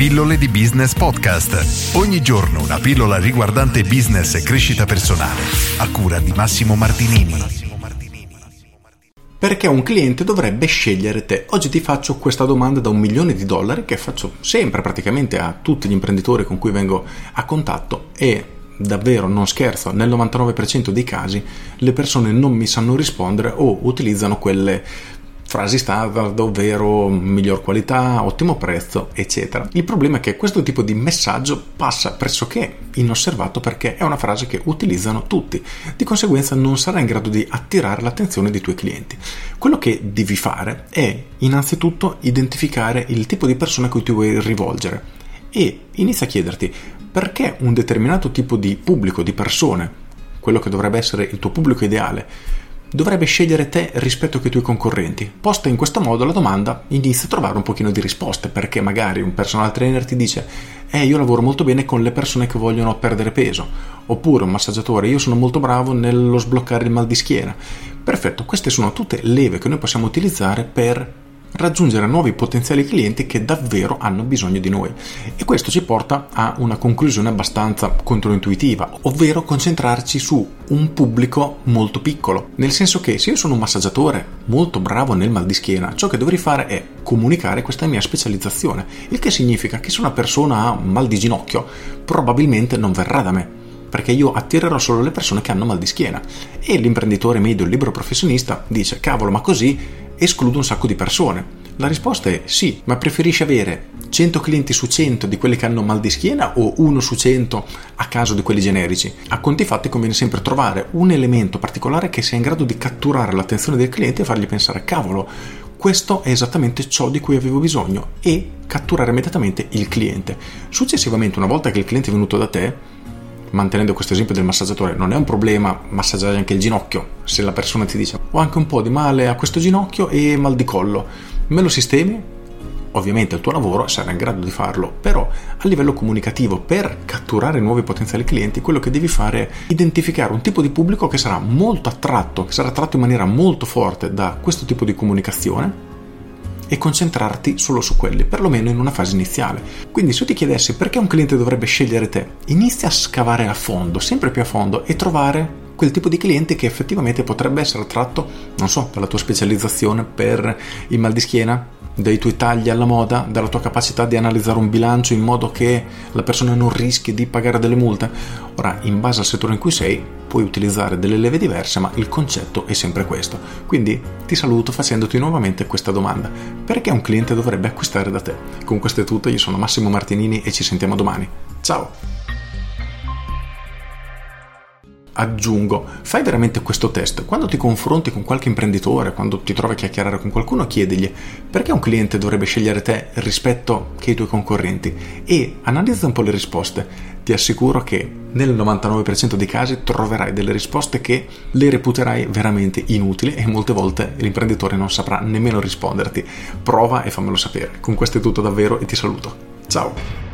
Pillole di Business Podcast. Ogni giorno una pillola riguardante business e crescita personale. A cura di Massimo Martinini. Perché un cliente dovrebbe scegliere te? Oggi ti faccio questa domanda da un milione di dollari che faccio sempre praticamente a tutti gli imprenditori con cui vengo a contatto e davvero non scherzo, nel 99% dei casi le persone non mi sanno rispondere o utilizzano quelle frasi standard, ovvero miglior qualità, ottimo prezzo, eccetera. Il problema è che questo tipo di messaggio passa pressoché inosservato perché è una frase che utilizzano tutti, di conseguenza non sarà in grado di attirare l'attenzione dei tuoi clienti. Quello che devi fare è innanzitutto identificare il tipo di persone a cui ti vuoi rivolgere e inizia a chiederti perché un determinato tipo di pubblico, di persone, quello che dovrebbe essere il tuo pubblico ideale, dovrebbe scegliere te rispetto ai tuoi concorrenti. Posta in questo modo la domanda, inizia a trovare un pochino di risposte, perché magari un personal trainer ti dice eh io lavoro molto bene con le persone che vogliono perdere peso, oppure un massaggiatore io sono molto bravo nello sbloccare il mal di schiena. Perfetto, queste sono tutte leve che noi possiamo utilizzare per raggiungere nuovi potenziali clienti che davvero hanno bisogno di noi. E questo ci porta a una conclusione abbastanza controintuitiva, ovvero concentrarci su un pubblico molto piccolo. Nel senso che se io sono un massaggiatore molto bravo nel mal di schiena, ciò che dovrei fare è comunicare questa mia specializzazione, il che significa che se una persona ha mal di ginocchio, probabilmente non verrà da me perché io attirerò solo le persone che hanno mal di schiena. E l'imprenditore medio, il libero professionista, dice: Cavolo, ma così escludo un sacco di persone. La risposta è sì, ma preferisci avere 100 clienti su 100 di quelli che hanno mal di schiena o 1 su 100 a caso di quelli generici? A conti fatti conviene sempre trovare un elemento particolare che sia in grado di catturare l'attenzione del cliente e fargli pensare cavolo, questo è esattamente ciò di cui avevo bisogno e catturare immediatamente il cliente. Successivamente, una volta che il cliente è venuto da te, mantenendo questo esempio del massaggiatore, non è un problema massaggiare anche il ginocchio. Se la persona ti dice ho anche un po' di male a questo ginocchio e mal di collo, me lo sistemi? Ovviamente il tuo lavoro sarà in grado di farlo, però a livello comunicativo, per catturare nuovi potenziali clienti, quello che devi fare è identificare un tipo di pubblico che sarà molto attratto, che sarà attratto in maniera molto forte da questo tipo di comunicazione e concentrarti solo su quelli, perlomeno in una fase iniziale. Quindi se ti chiedessi perché un cliente dovrebbe scegliere te, inizia a scavare a fondo, sempre più a fondo e trovare quel tipo di cliente che effettivamente potrebbe essere attratto, non so, per la tua specializzazione, per il mal di schiena, dai tuoi tagli alla moda, dalla tua capacità di analizzare un bilancio in modo che la persona non rischi di pagare delle multe. Ora, in base al settore in cui sei, puoi utilizzare delle leve diverse, ma il concetto è sempre questo. Quindi ti saluto facendoti nuovamente questa domanda. Perché un cliente dovrebbe acquistare da te? Con questo è tutto, io sono Massimo Martinini e ci sentiamo domani. Ciao! Aggiungo, fai veramente questo test. Quando ti confronti con qualche imprenditore, quando ti trovi a chiacchierare con qualcuno, chiedigli perché un cliente dovrebbe scegliere te rispetto che i tuoi concorrenti e analizza un po' le risposte. Ti assicuro che nel 99% dei casi troverai delle risposte che le reputerai veramente inutili e molte volte l'imprenditore non saprà nemmeno risponderti. Prova e fammelo sapere. Con questo è tutto davvero e ti saluto. Ciao!